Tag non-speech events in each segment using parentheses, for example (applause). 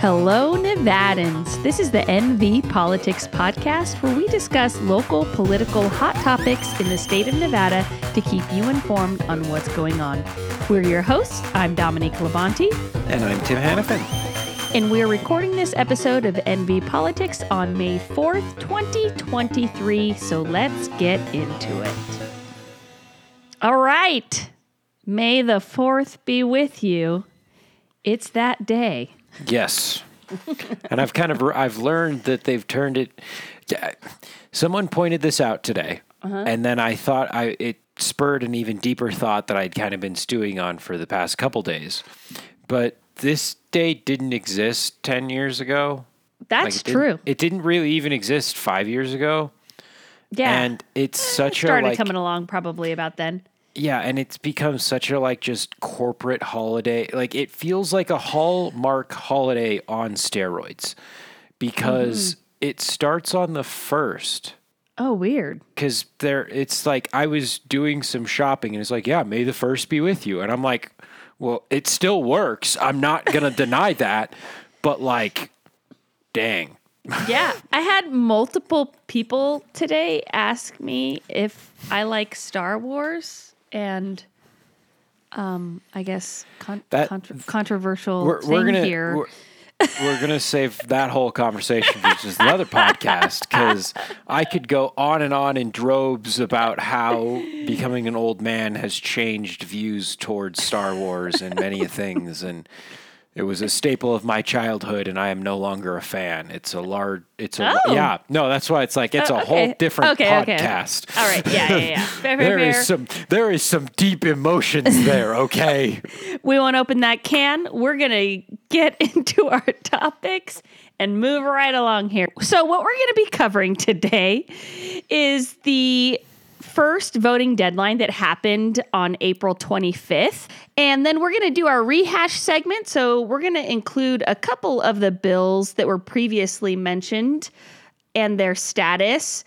Hello, Nevadans. This is the NV Politics Podcast where we discuss local political hot topics in the state of Nevada to keep you informed on what's going on. We're your hosts. I'm Dominique Labonte, And I'm Tim Hannafin. and we're recording this episode of NV Politics on May 4th, 2023. So let's get into it. All right. May the 4th be with you. It's that day. Yes. and I've kind of I've learned that they've turned it. Someone pointed this out today, uh-huh. and then I thought I it spurred an even deeper thought that I'd kind of been stewing on for the past couple days. But this day didn't exist ten years ago. That's it didn't- true. It didn't really even exist five years ago, Yeah. and it's eh, such a started like coming along probably about then. Yeah, and it's become such a like just corporate holiday. Like it feels like a Hallmark holiday on steroids because Mm-hmm. it starts on the first. Oh, weird. Because there, it's like I was doing some shopping, and it's like, yeah, may the first be with you, and I'm like, well, it still works. I'm not gonna (laughs) deny that, but like, dang, Yeah. (laughs) I had multiple people today ask me if I like Star Wars and um I guess con- That- contra- controversial we're, thing we're gonna here. We're, we're gonna save that whole conversation for just another podcast because I could go on and on in droves about how becoming an old man has changed views towards Star Wars and many things, and it was a staple of my childhood, and I am no longer a fan. It's a large. It's a Oh. yeah. No, that's why it's like it's Oh, a okay. whole different Okay, okay. podcast. All right. Yeah, yeah, yeah. (laughs) Fair, fair, There fair. is some there is some deep emotions (laughs) there. Okay. we won't open that can. We're going to get (laughs) into our topics and move right along here. So, what we're going to be covering today is the first voting deadline that happened on April 25th. And then we're going to do our rehash segment. So, we're going to include a couple of the bills that were previously mentioned and their status.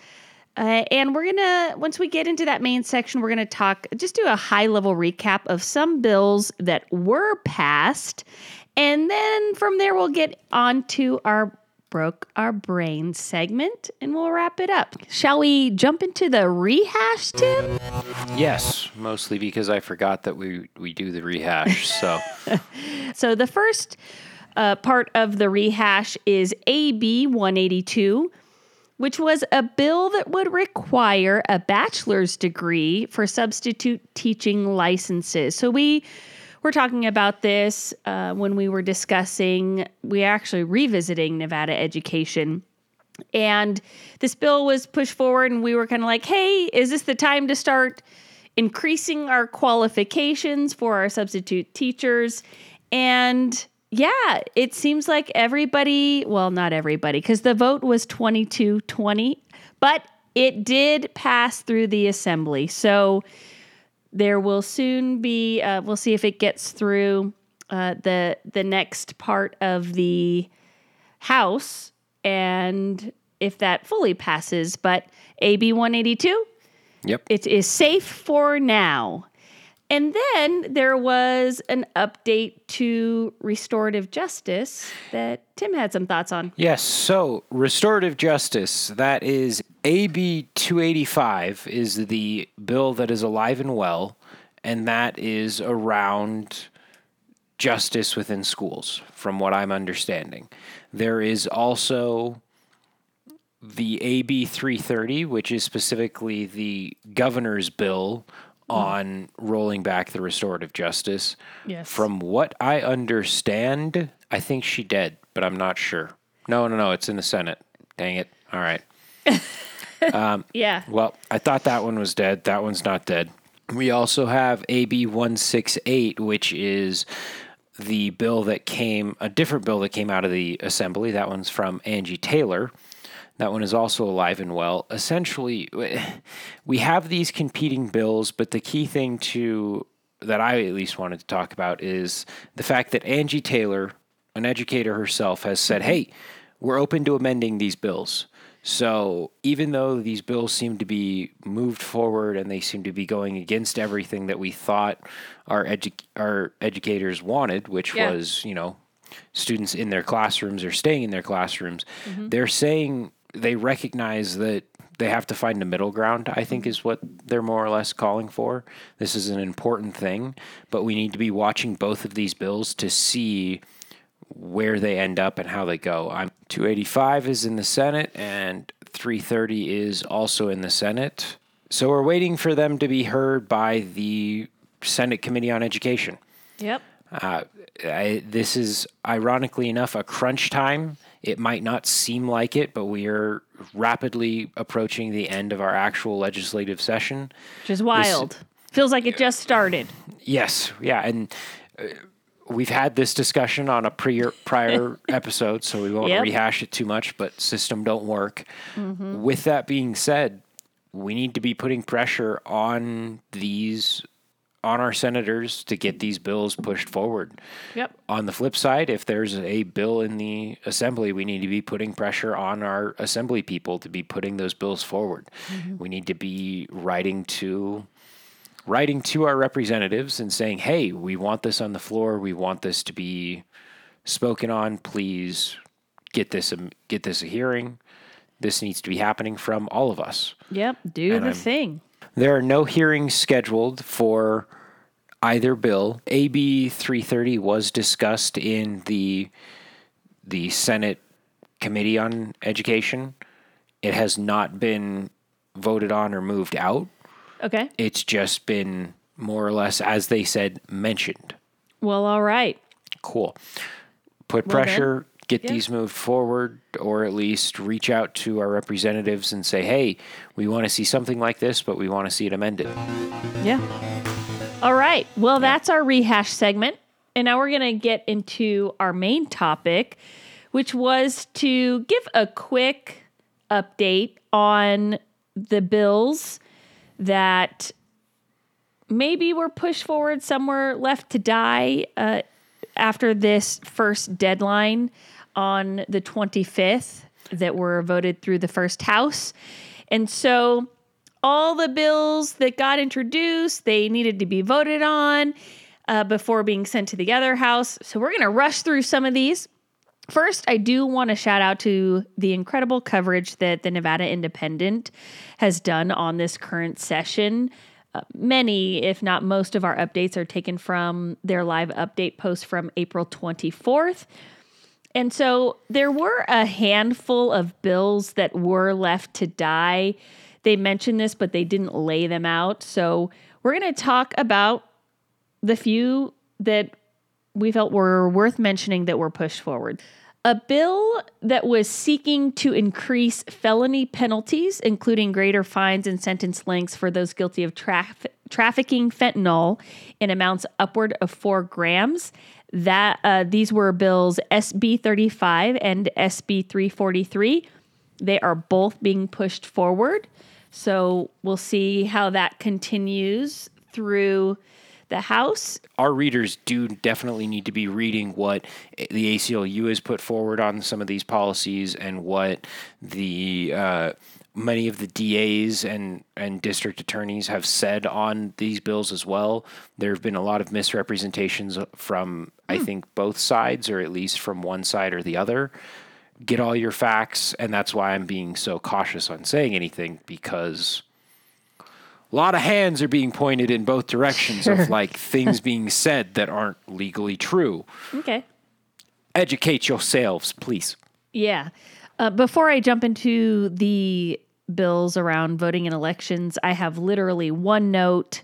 Uh, and we're gonna once we get into that main section, we're gonna talk just do a high level recap of some bills that were passed, and then from there we'll get on to our broke our brain segment, and we'll wrap it up. Shall we jump into the rehash, Tim? Yes, mostly because I forgot that we we do the rehash. So. (laughs) So the first uh, part of the rehash is AB 182, which was a bill that would require a bachelor's degree for substitute teaching licenses. So we were talking about this uh, when we were discussing, we actually revisiting Nevada education. And this bill was pushed forward, and we were kind of like, hey, is this the time to start increasing our qualifications for our substitute teachers? And yeah, it seems like everybody, well, not everybody, because the vote was 22 20, but it did pass through the assembly. So there will soon be, uh, we'll see if it gets through uh, the, the next part of the House and if that fully passes. But AB 182, Yep. it is safe for now. And then there was an update to restorative justice that Tim had some thoughts on. Yes, so restorative justice, that is AB 285 is the bill that is alive and well and that is around justice within schools from what I'm understanding. There is also the AB 330 which is specifically the governor's bill Mm-hmm. on rolling back the restorative justice. Yes. From what I understand, I think she did, but I'm not sure. No, no, no, it's in the Senate. Dang it. All right. (laughs) Um, yeah. Well, I thought that one was dead. That one's not dead. We also have AB 168, which is the bill that came, a different bill that came out of the assembly. That one's from Angie Taylor. That one is also alive and well. Essentially, we have these competing bills, but the key thing to that I at least wanted to talk about is the fact that Angie Taylor, an educator herself, has said, "Hey, we're open to amending these bills." So even though these bills seem to be moved forward and they seem to be going against everything that we thought our edu- our educators wanted, which Yeah. was you know students in their classrooms or staying in their classrooms. Mm-hmm. They're saying they recognize that they have to find a middle ground, I think is what they're more or less calling for. This is an important thing, but we need to be watching both of these bills to see where they end up and how they go. I'm 285 is in the Senate and 330 is also in the Senate. So we're waiting for them to be heard by the Senate Committee on Education. Yep. Uh, I, this is ironically enough a crunch time. It might not seem like it, but we are rapidly approaching the end of our actual legislative session. Which is wild. Feels like it just started. Yes, yeah, and uh, we've had this discussion on a prior prior (laughs) episode, so we won't Yep. rehash it too much. But system don't work. With that being said, we need to be putting pressure on these on our senators to get these bills pushed forward. Yep. On the flip side, if there's a bill in the assembly, we need to be putting pressure on our assembly people to be putting those bills forward. We need to be writing to writing to our representatives and saying, "Hey, we want this on the floor. We want this to be spoken on. Please get this um, get this a hearing. This needs to be happening from all of us." Yep. Do And the I'm- thing. There are no hearings scheduled for either bill. AB 330 was discussed in the the Senate Committee on Education. It has not been voted on or moved out. Okay. It's just been more or less as they said mentioned. Well, all right. Cool. Put Well pressure, get yeah. these moved forward, or at least reach out to our representatives and say, hey, we want to see something like this, but we want to see it amended. Yeah. All right. Well, that's our rehash segment. And now we're going to get into our main topic, which was to give a quick update on the bills that maybe were pushed forward, some were left to die uh, after this first deadline on the 25th that were voted through the first house. And so all the bills that got introduced, they needed to be voted on uh, before being sent to the other house. So we're going to rush through some of these. First, I do want to shout out to the incredible coverage that the Nevada Independent has done on this current session. Uh, many, if not most, of our updates are taken from their live update post from April 24th. And so there were a handful of bills that were left to die. They mentioned this, but they didn't lay them out. So we're going to talk about the few that we felt were worth mentioning that were pushed forward. A bill that was seeking to increase felony penalties, including greater fines and sentence lengths for those guilty of traf- trafficking fentanyl in amounts upward of four grams. That uh, these were bills SB 35 and SB 343. They are both being pushed forward. So we'll see how that continues through the House. Our readers do definitely need to be reading what the ACLU has put forward on some of these policies and what the uh, many of the DAs and, and district attorneys have said on these bills as well. There have been a lot of misrepresentations from, I hmm. think, both sides, or at least from one side or the other. Get all your facts, and that's why I'm being so cautious on saying anything because a lot of hands are being pointed in both directions Sure. of like things (laughs) being said that aren't legally true. Okay. Educate yourselves, please. Yeah. Uh, before I jump into the bills around voting in elections, I have literally one note.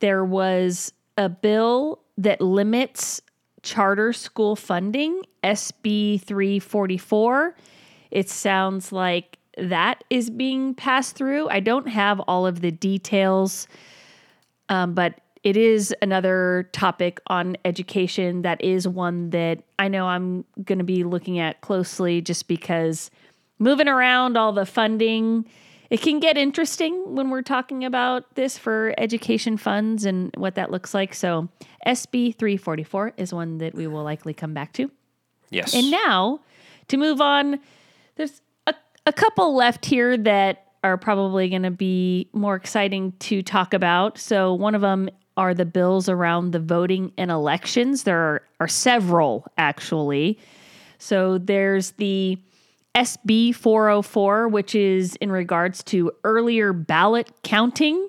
There was a bill that limits charter school funding, SB 344. It sounds like that is being passed through. I don't have all of the details, um, but it is another topic on education that is one that I know I'm going to be looking at closely just because moving around all the funding, it can get interesting when we're talking about this for education funds and what that looks like. So, SB 344 is one that we will likely come back to. Yes. And now to move on, there's a, a couple left here that are probably going to be more exciting to talk about. So one of them are the bills around the voting and elections. There are, are several, actually. So there's the SB 404, which is in regards to earlier ballot counting,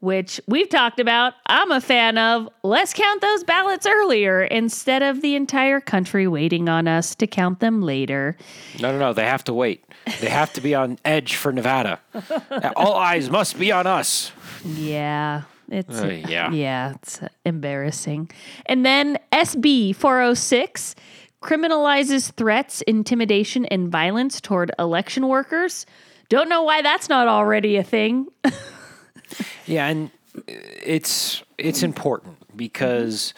which we've talked about. I'm a fan of. Let's count those ballots earlier instead of the entire country waiting on us to count them later. No, no, no. They have to wait. They have to be on edge for Nevada. (laughs) All eyes must be on us. Yeah. It's Uh, yeah. yeah, it's embarrassing. And then SB 406 criminalizes threats, intimidation and violence toward election workers. Don't know why that's not already a thing. (laughs) Yeah, and it's it's important because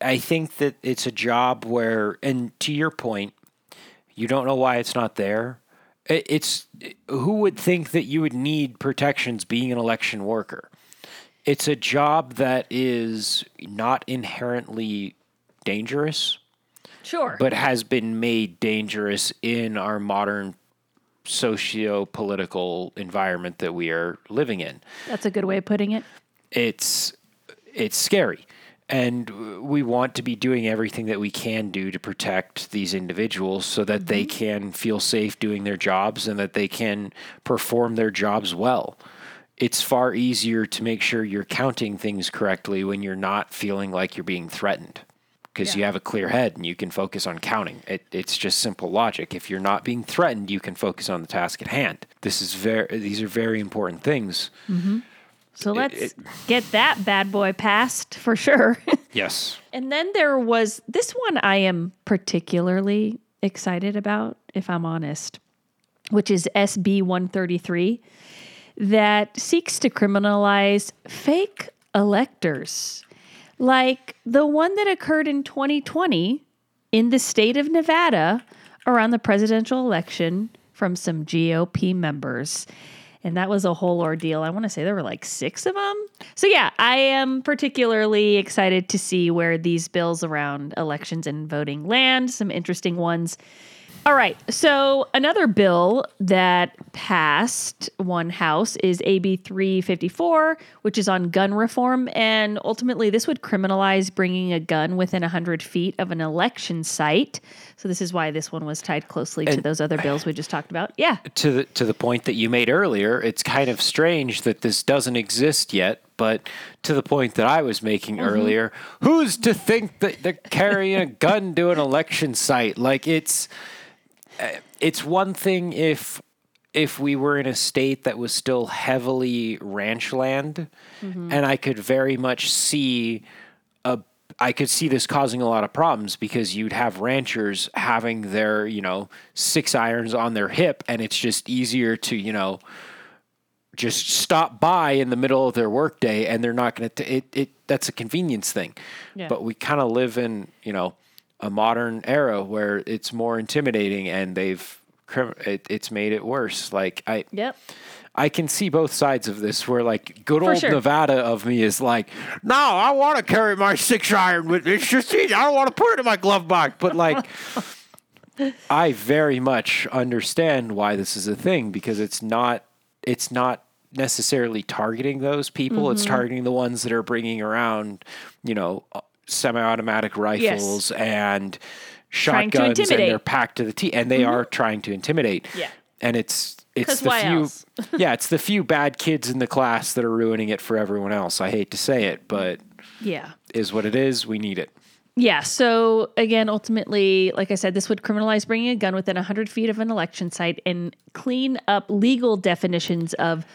I think that it's a job where, and to your point, you don't know why it's not there. It's who would think that you would need protections being an election worker. It's a job that is not inherently dangerous, Sure. but has been made dangerous in our modern socio-political environment that we are living in that's a good way of putting it. it's it's scary and we want to be doing everything that we can do to protect these individuals so that they mm-hmm. can feel safe doing their jobs and that they can perform their jobs well it's far easier to make sure you're counting things correctly when you're not feeling like you're being threatened because you have a clear head and you can focus on counting. It, it's just simple logic. If you're not being threatened, you can focus on the task at hand. This is very; these are very important things. Mm-hmm. So let's it- get that bad boy passed for sure. (laughs) Yes. and then there was this one I am particularly excited about, if I'm honest, which is SB 133 that seeks to criminalize fake electors, like the one that occurred in 2020 in the state of Nevada around the presidential election from some GOP members. And that was a whole ordeal. I want to say there were like six of them. So, yeah, I am particularly excited to see where these bills around elections and voting land. Some interesting ones. All right. So another bill that passed one house is AB 354, which is on gun reform. And ultimately, this would criminalize bringing a gun within 100 feet of an election site. So this is why this one was tied closely to those other bills we just talked about. Yeah. to the to the point that you made earlier, it's kind of strange that this doesn't exist yet. But to the point that I was making mm-hmm. earlier, who's to think that they're carrying a gun to an election site? Like it's Uh, it's one thing if if we were in a state that was still heavily ranch land, mm-hmm. and I could very much see a I could see this causing a lot of problems because you'd have ranchers having their, you know, six irons on their hip and it's just easier to, you know, just stop by in the middle of their workday and they're not going to it it that's a convenience thing. Yeah. But we kind of live in, you know, a modern era where it's more intimidating and they've it, it's made it worse. Like I Yep. I can see both sides of this where like good For old sure. Nevada of me is like, no, I want to carry my six iron with me. It's just easy. I don't want to put it in my glove box. But like (laughs) I very much understand why this is a thing because it's not it's not necessarily targeting those people. It's Mm-hmm. targeting the ones that are bringing around, you know, semi-automatic rifles and shotguns and they're packed to the teeth and they mm-hmm. are trying to intimidate. Yeah. And it's it's the few (laughs) yeah, it's the few bad kids in the class that are ruining it for everyone else. I hate to say it, but Yeah. is what it is. We need it. Yeah. So again, ultimately, like I said, this would criminalize bringing a gun within 100 feet of an election site and clean up legal definitions of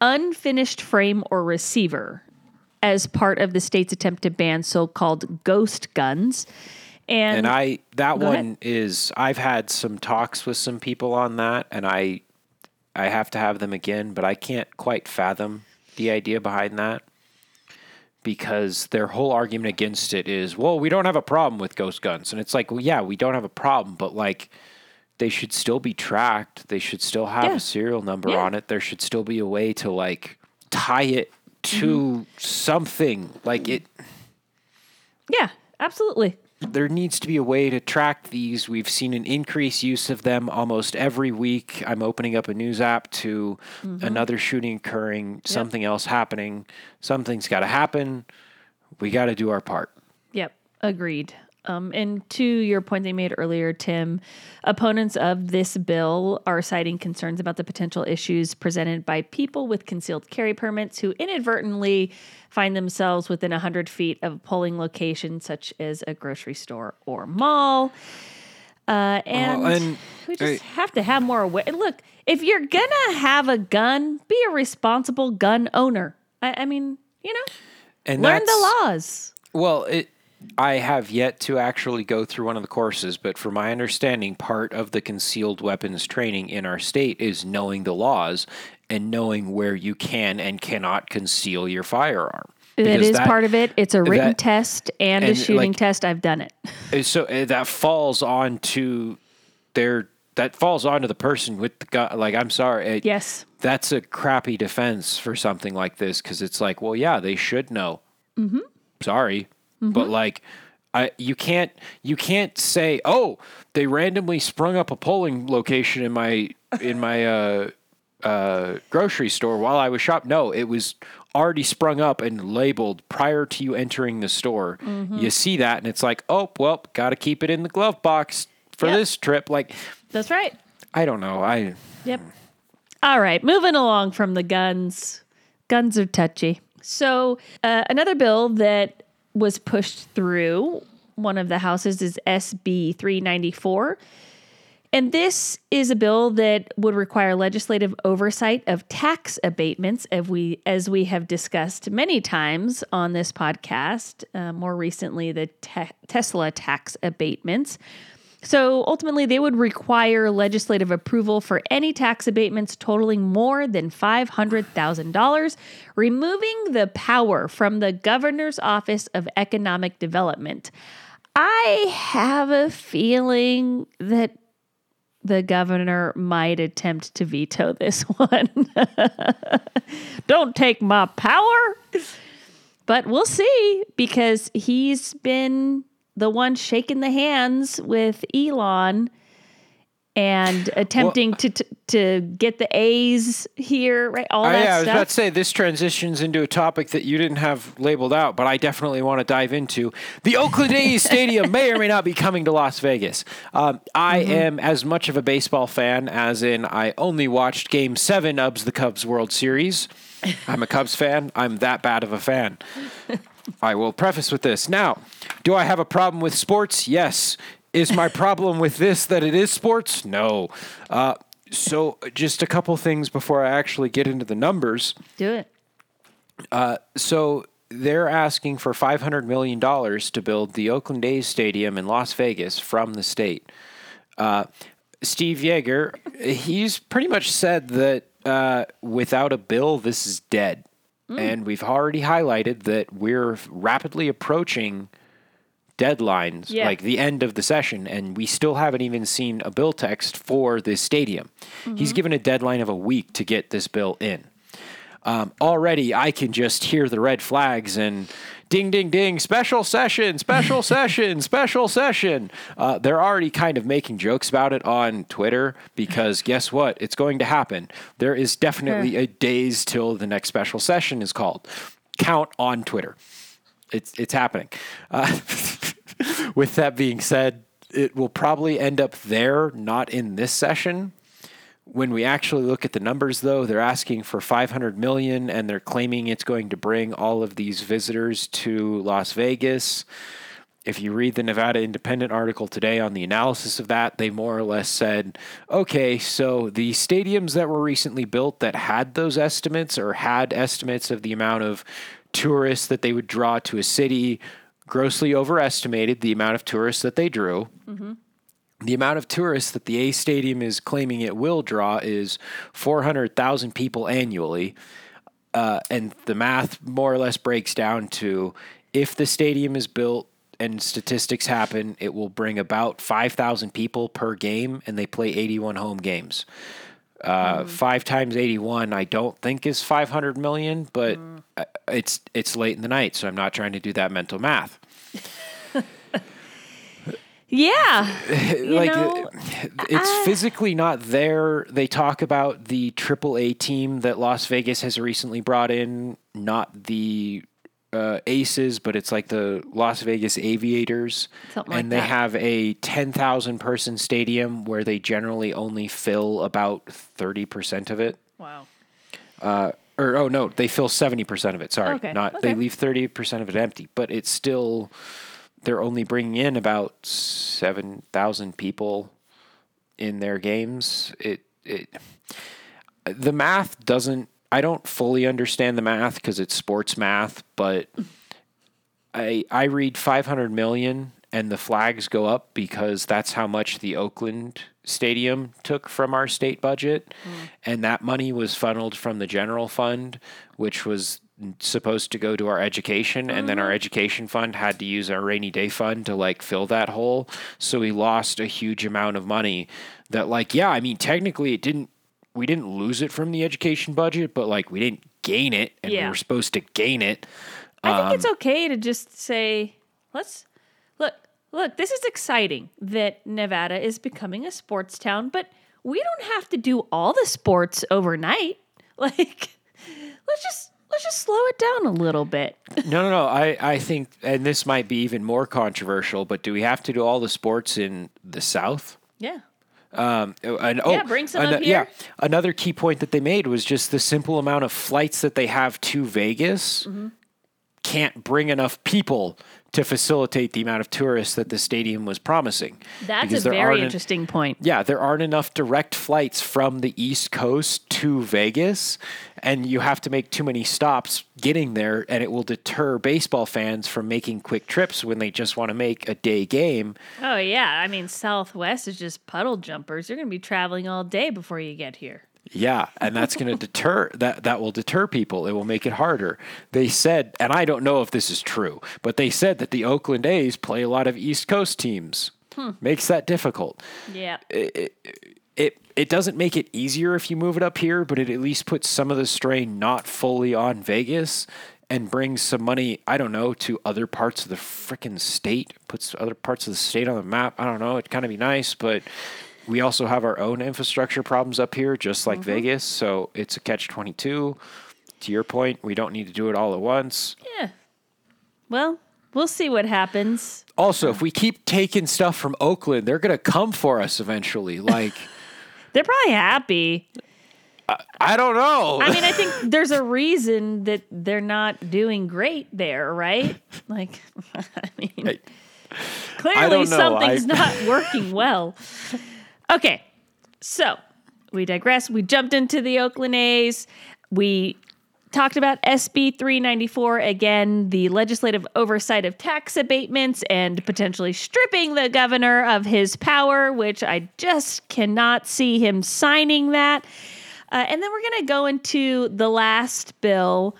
unfinished frame or receiver as part of the state's attempt to ban so-called ghost guns. And, And I that one ahead. is I've had some talks with some people on that and I I have to have them again, but I can't quite fathom the idea behind that. Because their whole argument against it is, well, we don't have a problem with ghost guns. And it's like, well, yeah, we don't have a problem, but like they should still be tracked. They should still have Yeah. a serial number Yeah. on it. There should still be a way to like tie it to Mm-hmm. something. Like it yeah, absolutely. there needs to be a way to track these. We've seen an increased use of them almost every week. I'm opening up a news app to another shooting occurring, something else happening. Something's got to happen. we got to do our part. Yep, agreed. Um, and to your point they made earlier, Tim, opponents of this bill are citing concerns about the potential issues presented by people with concealed carry permits who inadvertently find themselves within 100 feet of a polling location, such as a grocery store or mall. Uh, and, Well, and, we just uh, have to have more awareness. Look, if you're gonna have a gun, be a responsible gun owner. I, I mean, you know, And learn the laws. Well, it. I have yet to actually go through one of the courses, but from my understanding, part of the concealed weapons training in our state is knowing the laws and knowing where you can and cannot conceal your firearm. That Because is part of it. It's a written that- test and, a shooting like- test. I've done it. Uh, So uh, that falls onto their that falls onto the person with the gun. Like, I'm sorry, it- Yes. that's a crappy defense for something like this because it's like, well, yeah, they should know. Mm-hmm. Sorry, but like, I you can't you can't say, oh, they randomly sprung up a polling location in my in my uh, uh, grocery store while I was shopping. No, it was already sprung up and labeled prior to you entering the store. You see that, and it's like, oh, well, got to keep it in the glove box for Yep. this trip. Like, That's right. I don't know. I Yep. All right, moving along from the guns. Guns are touchy. So, uh, another bill that was pushed through one of the houses is SB 394. And this is a bill that would require legislative oversight of tax abatements, as we as we have discussed many times on this podcast. Uh, more recently, the te- Tesla tax abatements. So ultimately, they would require legislative approval for any tax abatements totaling more than $500,000, removing the power from the governor's office of economic development. I have a feeling that the governor might attempt to veto this (laughs) one. Don't take my power. But we'll see because he's been the one shaking the hands with Elon and attempting to, to to get the A's here, right? All Oh, that yeah, I was stuff. about to say this transitions into a topic that you didn't have labeled out, but I definitely want to dive into. The Oakland A's (laughs) Stadium may or may not be coming to Las Vegas. Um, I Mm-hmm. am as much of a baseball fan as in I only watched Game Seven of the Cubs World Series. I'm a Cubs fan. I'm that bad of a fan. I will preface with this. Now, do I have a problem with sports? Yes. Is my (laughs) problem with this that it is sports? No. Uh, so, just a couple things before I actually get into the numbers. Do it. So, they're asking for $500 million to build the Oakland A's Stadium in Las Vegas from the state. Uh, Steve Yeager, he's pretty much said that uh, without a bill, this is dead. Mm. And we've already highlighted that we're rapidly approaching deadlines, Yeah. like the end of the session, and we still haven't even seen a bill text for this stadium. He's mm-hmm. given a deadline of a week to get this bill in. Um, already, I can just hear the red flags and ding, ding, ding, special session, special (laughs) session, special session. Uh, they're already kind of making jokes about it on Twitter because guess what? It's going to happen. There is definitely a days till the next special session is called. Count on Twitter. It's it's happening. Uh, (laughs) with that being said, it will probably end up there, not in this session. When we actually look at the numbers, though, they're asking for 500 million, and they're claiming it's going to bring all of these visitors to Las Vegas. If you read the Nevada Independent article today on the analysis of that, they more or less said, okay, so the stadiums that were recently built that had those estimates or had estimates of the amount of tourists that they would draw to a city grossly overestimated the amount of tourists that they drew. Mm-hmm. The amount of tourists that the A Stadium is claiming it will draw is 400,000 people annually. Uh, and the math more or less breaks down to if the stadium is built and statistics happen, it will bring about 5,000 people per game, and they play 81 home games. Uh, Five times 81, I don't think is 500 million, but uh it's it's late in the night, so I'm not trying to do that mental math. (laughs) Yeah. (laughs) Like know, it's I- physically not there. They talk about the AAA team that Las Vegas has recently brought in, not the uh, Aces, but it's like the Las Vegas Aviators, Something like and they that. have a ten thousand person stadium where they generally only fill about thirty percent of it. Wow. Or oh no, they fill seventy percent of it. Sorry, Okay, not okay. they leave thirty percent of it empty, but it's still they're only bringing in about seven thousand people in their games. It it the math doesn't. I don't fully understand the math because it's sports math, but I I read 500 million and the flags go up because that's how much the Oakland stadium took from our state budget mm. and that money was funneled from the general fund which was supposed to go to our education and then our education fund had to use our rainy day fund to like fill that hole. So we lost a huge amount of money that like yeah I mean technically it didn't we didn't lose it from the education budget but like we didn't gain it and we were supposed to gain it. I think Um, it's okay to just say, let's look, look, this is exciting that Nevada is becoming a sports town, but we don't have to do all the sports overnight. (laughs) Like, let's just let's just slow it down a little bit. (laughs) No, no, no. I, I think, and this might be even more controversial, but do we have to do all the sports in the South? Yeah. Um, and, Yeah, bring some up here. Yeah, another key point that they made was just the simple amount of flights that they have to Vegas Mm-hmm. can't bring enough people to facilitate the amount of tourists that the stadium was promising. That's Because a there very interesting point. yeah, there aren't enough direct flights from the East Coast to Vegas, and you have to make too many stops getting there, and it will deter baseball fans from making quick trips when they just want to make a day game. Oh yeah, I mean Southwest is just puddle jumpers. You're going to be traveling all day before you get here. Yeah, and that's going to deter that that will deter people. It will make it harder. They said, and I don't know if this is true, but they said that the Oakland A's play a lot of East Coast teams. Hmm. Makes that difficult. Yeah. it it doesn't make it easier if you move it up here, but it at least puts some of the strain not fully on Vegas and brings some money, I don't know, to other parts of the frickin' state, puts other parts of the state on the map. I don't know, it'd kind of be nice, but we also have our own infrastructure problems up here, just like mm-hmm. Vegas. So it's a catch 22. To your point, we don't need to do it all at once. Yeah. Well, we'll see what happens. Also, if uh. we keep taking stuff from Oakland, they're going to come for us eventually. (laughs) Like, They're probably happy. I don't know. I mean, I think there's a reason that they're not doing great there, right? Like, (laughs) I mean, I clearly don't something's I- not working well. (laughs) Okay, so we digress. We jumped into the Oakland A's. We talked about SB 394 again, the legislative oversight of tax abatements and potentially stripping the governor of his power, which I just cannot see him signing that. Uh, and then we're going to go into the last bill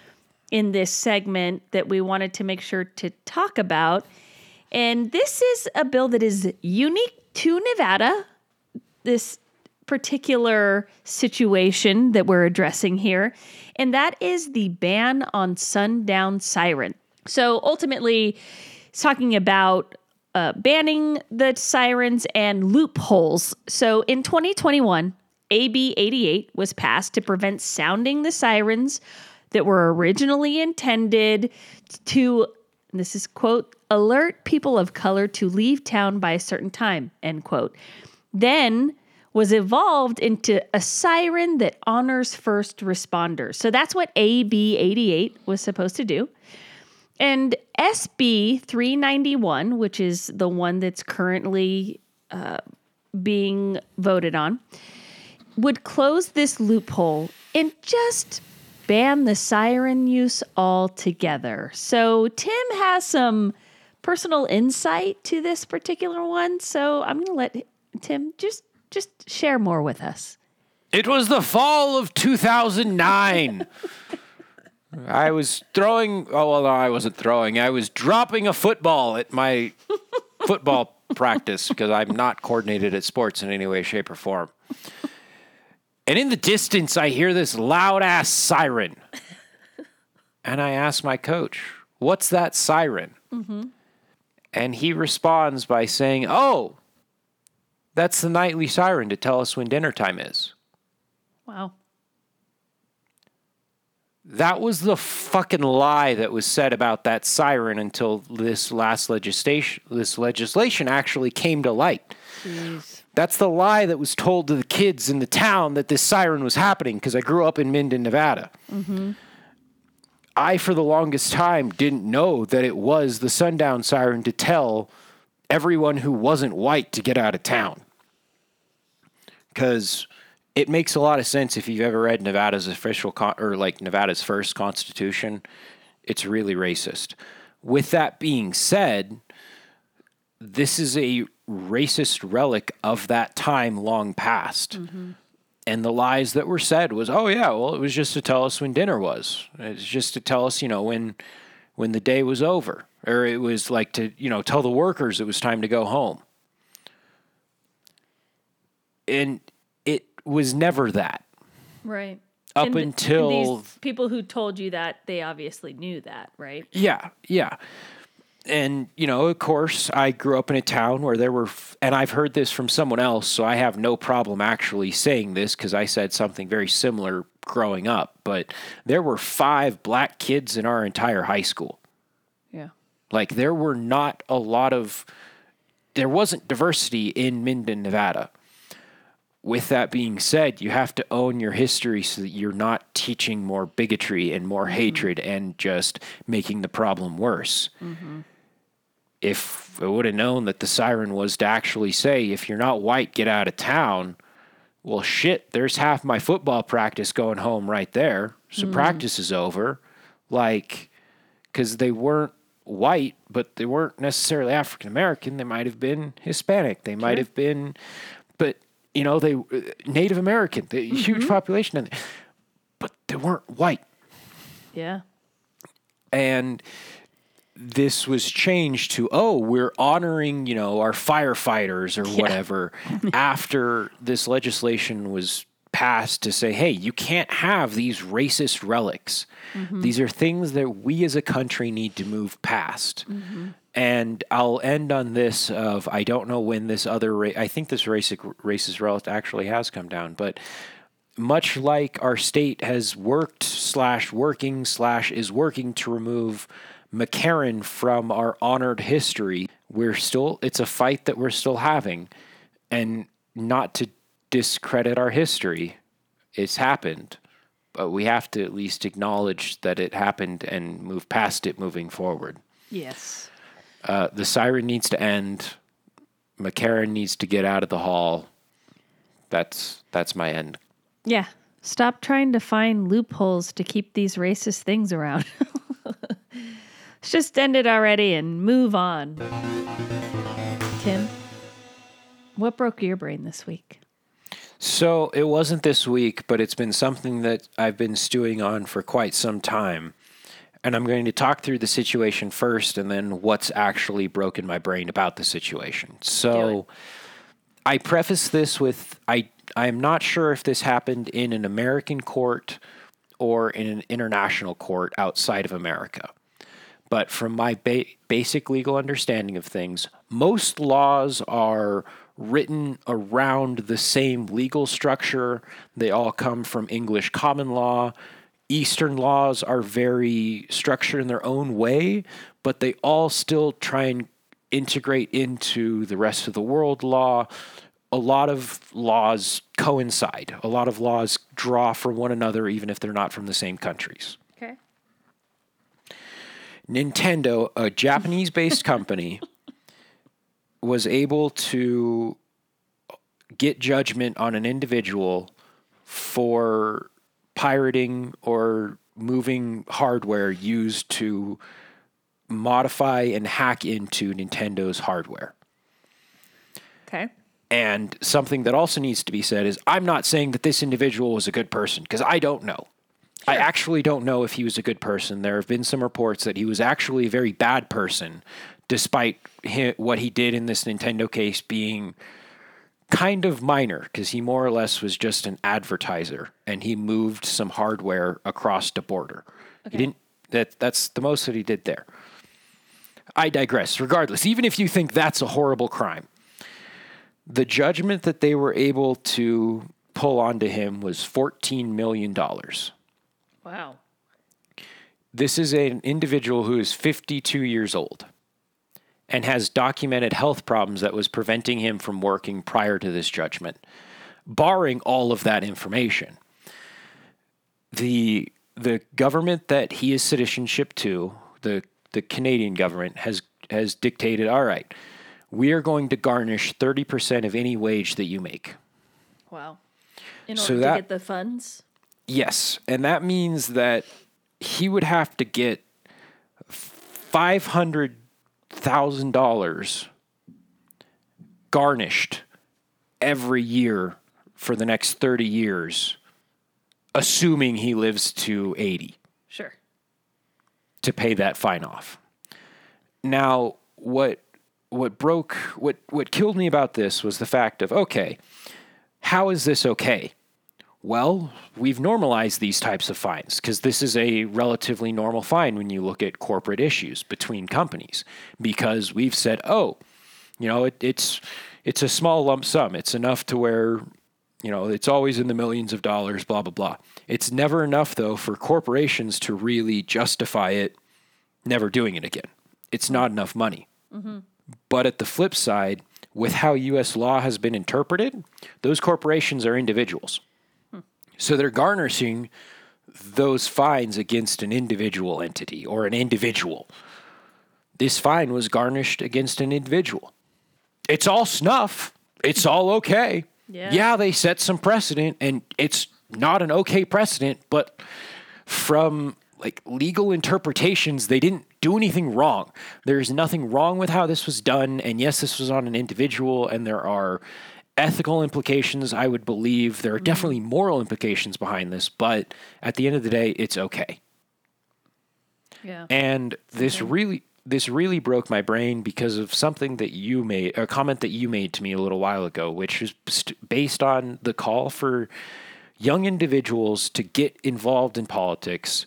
in this segment that we wanted to make sure to talk about. And this is a bill that is unique to Nevada, this particular situation that we're addressing here, and that is the ban on sundown siren. So ultimately, it's talking about uh, banning the sirens and loopholes. So in 2021, AB 88 was passed to prevent sounding the sirens that were originally intended to, this is quote, alert people of color to leave town by a certain time, end quote. Then was evolved into a siren that honors first responders. So that's what AB 88 was supposed to do. And SB 391, which is the one that's currently uh, being voted on, would close this loophole and just ban the siren use altogether. So Tim has some personal insight to this particular one. So I'm going to let Tim just just share more with us. It was the fall of 2009. (laughs) I was throwing, oh, well, no, I wasn't throwing. I was dropping a football at my (laughs) football practice because I'm not coordinated at sports in any way, shape, or form. And in the distance, I hear this loud ass siren. And I ask my coach, What's that siren? Mm-hmm. And he responds by saying, Oh, that's the nightly siren to tell us when dinner time is. Wow. That was the fucking lie that was said about that siren until this last legislation this legislation actually came to light. Jeez. That's the lie that was told to the kids in the town that this siren was happening because I grew up in Minden, Nevada. Mm-hmm. I, for the longest time, didn't know that it was the sundown siren to tell everyone who wasn't white to get out of town. Because it makes a lot of sense if you've ever read Nevada's official con- or like Nevada's first constitution. It's really racist. With that being said, this is a racist relic of that time long past. Mm-hmm. And the lies that were said was, oh yeah, well it was just to tell us when dinner was. It's just to tell us, you know, when when the day was over, or it was like to, you know, tell the workers it was time to go home. And it was never that. Right. Up And until- these people who told you that, they obviously knew that, right? Yeah, yeah. And, you know, of course, I grew up in a town where there were, f- and I've heard this from someone else, so I have no problem actually saying this because I said something very similar growing up. But there were five black kids in our entire high school. Yeah. Like, there were not a lot of, there wasn't diversity in Minden, Nevada. With that being said, you have to own your history so that you're not teaching more bigotry and more mm-hmm. hatred and just making the problem worse. Mm-hmm. If I would have known that the siren was to actually say, if you're not white, get out of town, well, shit, there's half my football practice going home right there. So mm-hmm. practice is over. Like, because they weren't white, but they weren't necessarily African American. They might have been Hispanic. They might have been, but you know, they uh, Native American. The huge mm-hmm. population, but they weren't white. Yeah. And this was changed to oh, we're honoring you know our firefighters or whatever (laughs) after this legislation was passed to say, hey, you can't have these racist relics. Mm-hmm. These are things that we as a country need to move past. Mm-hmm. And I'll end on this of I don't know when this other ra- I think this racist racist relic actually has come down, but much like our state has worked slash working slash is working to remove McCarran from our honored history, we're still it's a fight that we're still having, and not to discredit our history, it's happened, but we have to at least acknowledge that it happened and move past it moving forward. Yes. Uh, the siren needs to end. McCarran needs to get out of the hall. That's that's my end. Yeah. Stop trying to find loopholes to keep these racist things around. (laughs) Let's just end it already and move on. Tim, what broke your brain this week? So it wasn't this week, but it's been something that I've been stewing on for quite some time. And I'm going to talk through the situation first and then what's actually broken my brain about the situation. So I preface this with I I'm not sure if this happened in an American court or in an international court outside of America. But from my ba- basic legal understanding of things, most laws are written around the same legal structure. They all come from English common law. Eastern laws are very structured in their own way, but they all still try and integrate into the rest of the world law. A lot of laws coincide. A lot of laws draw from one another, even if they're not from the same countries. Okay. Nintendo, a Japanese based (laughs) company, was able to get judgment on an individual for pirating or moving hardware used to modify and hack into Nintendo's hardware. Okay. And something that also needs to be said is I'm not saying that this individual was a good person because I don't know. I actually don't know if he was a good person. There have been some reports that he was actually a very bad person, despite what he did in this Nintendo case being kind of minor because he more or less was just an advertiser and he moved some hardware across the border. He didn't. That that's the most that he did there. I digress. Regardless, even if you think that's a horrible crime, the judgment that they were able to pull onto him was $14 million. Wow. this is an individual who is 52 years old and has documented health problems that was preventing him from working prior to this judgment. Barring all of that information, the the government that he is citizenship to, the the Canadian government has has dictated, all right, we are going to garnish 30% of any wage that you make. Wow. In So order that- to get the funds? Yes, and that means that he would have to get five thousand dollars garnished every year for the next thirty years, assuming he lives to eighty Sure. to pay that fine off. Now, what what broke what what killed me about this was the fact of okay, how is this okay? Well, we've normalized these types of fines because this is a relatively normal fine when you look at corporate issues between companies because we've said, oh, you know, it, it's it's a small lump sum. It's enough to where you know it's always in the millions of dollars. Blah blah blah. It's never enough though for corporations to really justify it never doing it again. It's not enough money. Mm-hmm. But at the flip side, with how U.S. law has been interpreted, those corporations are individuals. So they're garnishing those fines against an individual entity or an individual. This fine was garnished against an individual. It's all snuff. It's all okay. Yeah. yeah, they set some precedent and it's not an okay precedent, but from like legal interpretations, they didn't do anything wrong. There's nothing wrong with how this was done. And yes, this was on an individual, and there are ethical implications, I would believe. There are mm-hmm. definitely moral implications behind this, but at the end of the day, it's okay. Yeah. And this really this really broke my brain because of something that you made a comment that you made to me a little while ago which is st- based on the call for young individuals to get involved in politics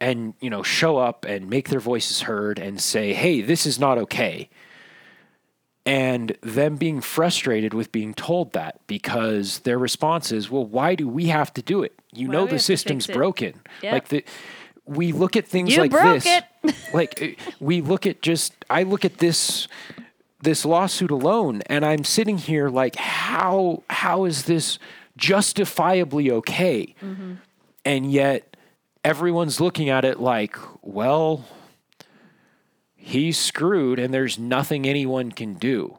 and you know show up and make their voices heard and say hey this is not okay and them being frustrated with being told that because their response is well why do we have to do it? You Why know the system's broken. Yep. like the we look at things You like this (laughs) like uh, we look at just i look at this this lawsuit alone and i'm sitting here like how how is this justifiably okay? Mm-hmm. and yet everyone's looking at it like well he's screwed and there's nothing anyone can do.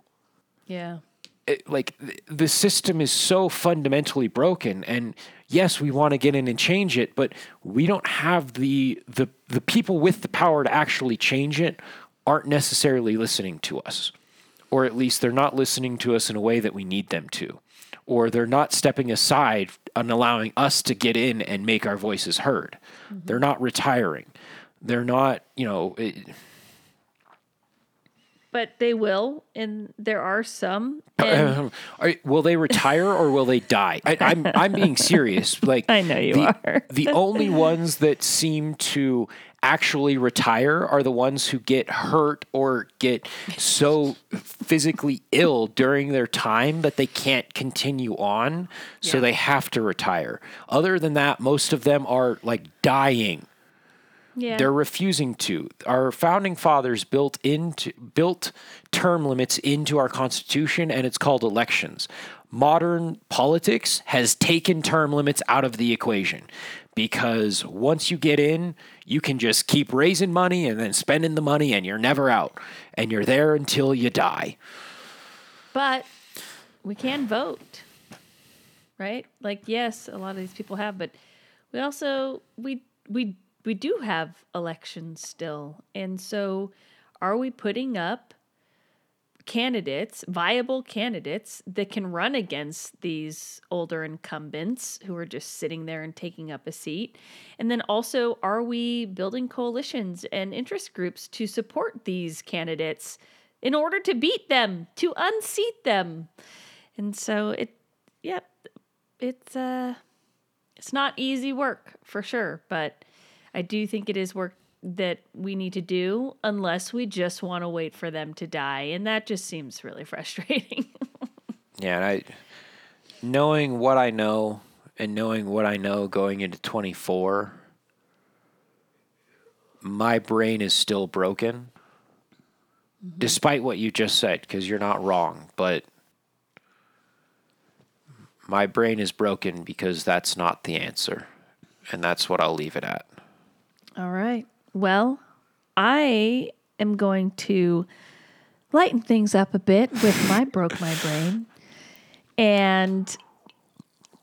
Yeah. it, like th- the system is so fundamentally broken and yes we want to get in and change it but we don't have the the the people with the power to actually change it aren't necessarily listening to us. Or at least they're not listening to us in a way that we need them to. Or they're not stepping aside and allowing us to get in and make our voices heard. Mm-hmm. They're not retiring. They're not you know it, But they will, and there are some. (clears throat) And will they retire or will they die? I, I'm I'm being serious. (laughs) Like I know you the, are. (laughs) the only ones that seem to actually retire are the ones who get hurt or get so physically ill during their time that they can't continue on, so Yeah. they have to retire. Other than that, most of them are like dying. Yeah. They're refusing to. Our founding fathers built into built term limits into our constitution and it's called elections. Modern politics has taken term limits out of the equation because once you get in, you can just keep raising money and then spending the money and you're never out and you're there until you die. But we can vote, right? Like, yes, a lot of these people have, but we also we we we do have elections still, and so are we putting up candidates, viable candidates that can run against these older incumbents who are just sitting there and taking up a seat? And then also, are we building coalitions and interest groups to support these candidates in order to beat them, to unseat them? And so it, yep, it's uh, it's not easy work for sure, but I do think it is work that we need to do unless we just want to wait for them to die, and that just seems really (laughs) frustrating. Yeah, and I knowing what I know and knowing what I know going into 24 my brain is still broken, mm-hmm. despite what you just said, because you're not wrong. But my brain is broken because that's not the answer. And that's what I'll leave it at. All right. Well, I am going to lighten things up a bit with my broke my brain. And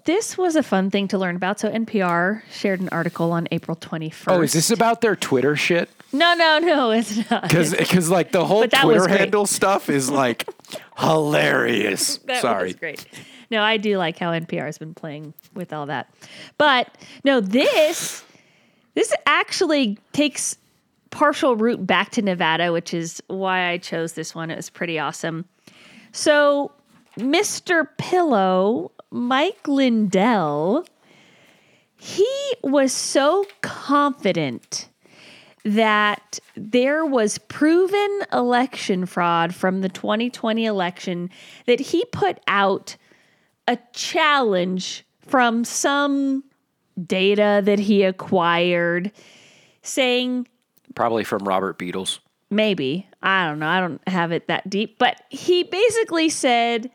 this was a fun thing to learn about. So NPR shared an article on April 21st. Oh, is this about their Twitter shit? No, no, no, it's not. Because like the whole But that was Twitter handle stuff is like (laughs) hilarious. That Sorry. was great. No, I do like how NPR has been playing with all that. But no, this this actually takes partial route back to Nevada, which is why I chose this one. It was pretty awesome. So, Mr. Pillow, Mike Lindell, he was so confident that there was proven election fraud from the 2020 election that he put out a challenge from some data that he acquired saying Probably from Robert Beadles. maybe. I don't know. I don't have it that deep. But he basically said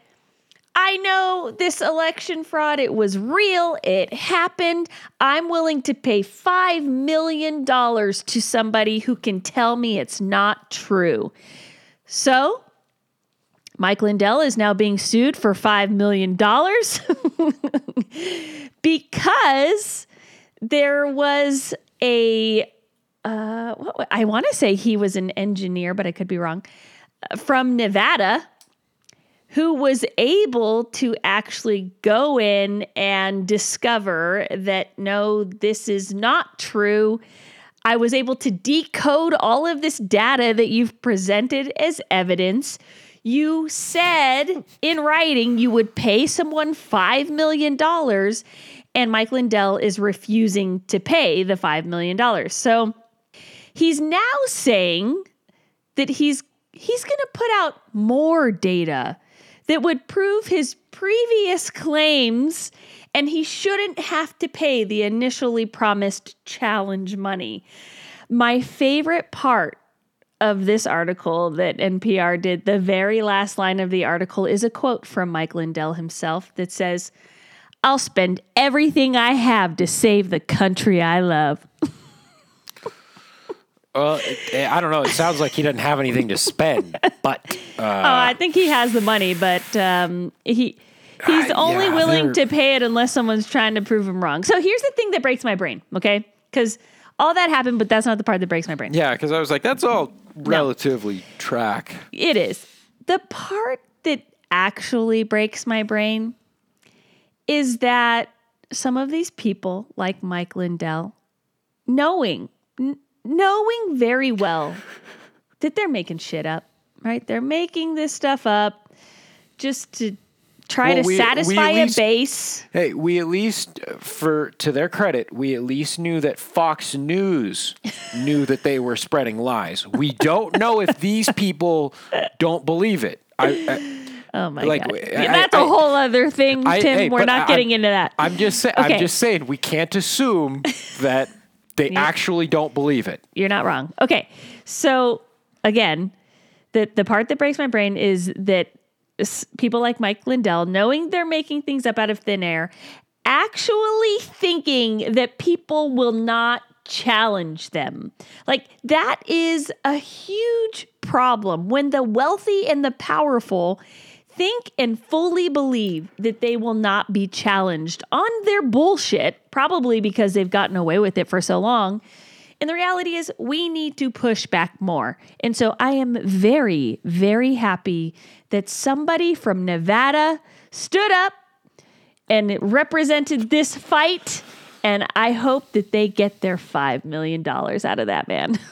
i know this election fraud. It was real. It happened. I'm willing to pay 5 million dollars to somebody who can tell me it's not true. So Mike Lindell is now being sued for $5 million (laughs) (laughs) because there was a uh, what, I want to say he was an engineer, but I could be wrong, uh, from Nevada who was able to actually go in and discover that no, this is not true. I was able to decode all of this data that you've presented as evidence. You said in writing you would pay someone $5 million, and Mike Lindell is refusing to pay the $5 million. So he's now saying that he's he's going to put out more data that would prove his previous claims and he shouldn't have to pay the initially promised challenge money. My favorite part of this article that NPR did, the very last line of the article is a quote from Mike Lindell himself that says, I'll spend everything I have to save the country I love. (laughs) Well, it, I don't know. It sounds like he doesn't have anything to spend, but uh, (laughs) Oh, I think he has the money, but um, he he's Uh, only yeah, willing they're- to pay it unless someone's trying to prove him wrong. So here's the thing that breaks my brain, okay? Because all that happened, but that's not the part that breaks my brain. yeah, because I was like, that's all relatively track. It is. The part that actually breaks my brain is that some of these people, like Mike Lindell, knowing, n- knowing very well that they're making shit up, right? They're making this stuff up just to try Well, to we- we satisfy a base. Hey, we at least, for to their credit, we at least knew that Fox News (laughs) knew that they were spreading lies. We don't know if these people don't believe it. I, I, (laughs) Oh my like, god, I- Yeah, that's a I- whole other thing, I- Tim. hey, We're not I- getting into that. I'm just saying. Okay. I'm just saying we can't assume (laughs) that they actually don't believe it. You're not wrong. Okay. So again, the the part that breaks my brain is that people like Mike Lindell, knowing they're making things up out of thin air, actually thinking that people will not challenge them. Like that is a huge problem when the wealthy and the powerful think and fully believe that they will not be challenged on their bullshit, probably because they've gotten away with it for so long. And the reality is, we need to push back more. And so I am very, very happy that somebody from Nevada stood up and represented this fight. And I hope that they get their $5 million out of that man. (laughs)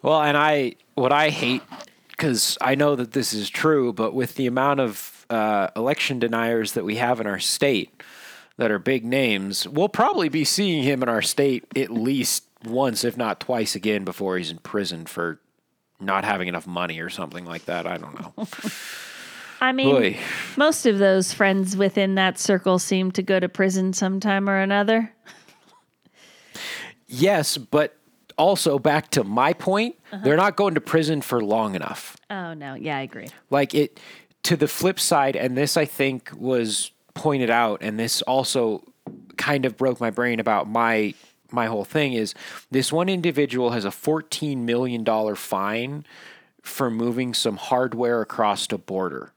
Well, and I what I hate because I know that this is true, but with the amount of uh, election deniers that we have in our state that are big names, we'll probably be seeing him in our state at least once, if not twice again, before he's in prison for not having enough money or something like that. I don't know. (laughs) I mean, Boy. most of those friends within that circle seem to go to prison sometime or another. yes, but also back to my point, uh-huh. they're not going to prison for long enough. Oh no, yeah, I agree. Like it to the flip side, and this I think was pointed out, and this also kind of broke my brain about my my whole thing is this one individual has a $14 million fine for moving some hardware across a border.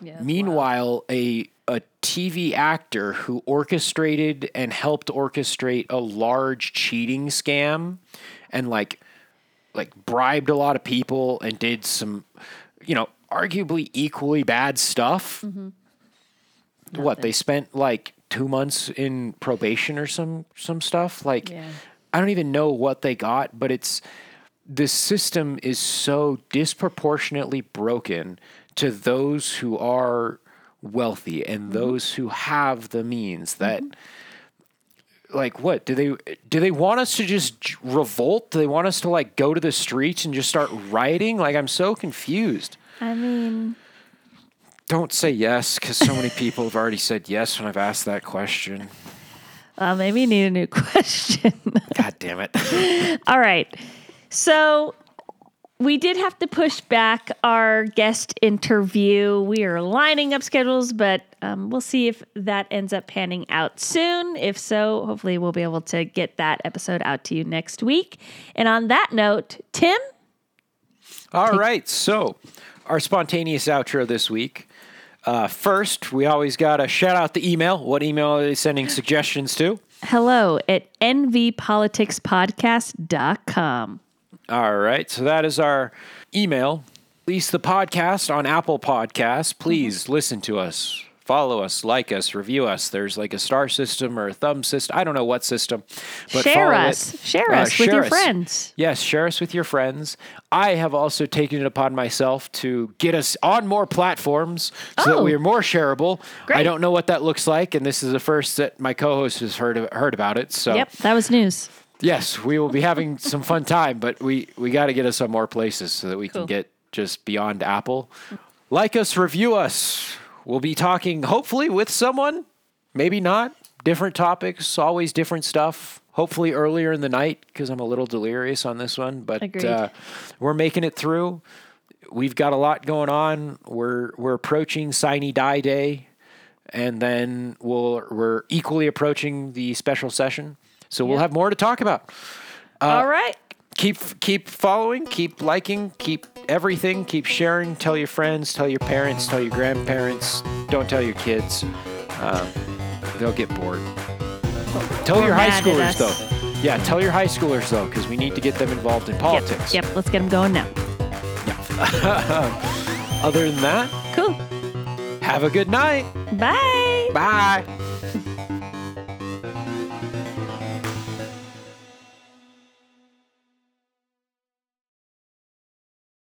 Yeah. Meanwhile, a a TV actor who orchestrated and helped orchestrate a large cheating scam and like like bribed a lot of people and did some you know, arguably equally bad stuff. Mm-hmm. What, they spent like 2 months in probation or some some stuff like Yeah. I don't even know what they got, but it's the system is so disproportionately broken to those who are wealthy and mm-hmm. those who have the means that mm-hmm. like what do they do they want us to just revolt? Do they want us to like go to the streets and just start rioting? Like i'm so confused. I mean, don't say yes because so many people have already said yes when i've asked that question (laughs) uh, maybe you need a new (laughs) question. god damn it (laughs) All right. So we did have to push back our guest interview. We are lining up schedules, but um, we'll see if that ends up panning out soon. If so, hopefully we'll be able to get that episode out to you next week. And on that note, Tim, All right, so our spontaneous outro this week. Uh, first, we always got to shout out the email. What email are they sending suggestions to? hello at nvpoliticspodcast.com. All right, so that is our email. Release the podcast on Apple Podcasts. Please listen to us, follow us, like us, review us. There's like a star system or a thumb system. I don't know what system, but Share us. it. Share Uh, us with your us. friends. Yes, share us with your friends. I have also taken it upon myself to get us on more platforms so that Oh. we are more shareable. I don't know what that looks like, and this is the first that my co-host has heard of, heard about it. So Yep, that was news. yes, we will be having some fun time, but we we got to get us on more places so that we Cool. can get just beyond Apple. Like us, review us. We'll be talking hopefully with someone, maybe not. Different topics, always different stuff. Hopefully earlier in the night because I'm a little delirious on this one, but uh, we're making it through. We've got a lot going on. We're we're approaching Sine Die Day, and then we'll we're equally approaching the special session. So we'll Yep. have more to talk about All right. Keep keep following, keep liking, keep everything, keep sharing. Tell your friends, tell your parents, tell your grandparents. Don't tell your kids; um, they'll get bored. Tell your high schoolers though. Yeah, tell your high schoolers though, because we need to get them involved in politics. Yep, yep, let's get them going now. Yeah. (laughs) Other than that, Cool. have a good night. Bye. Bye.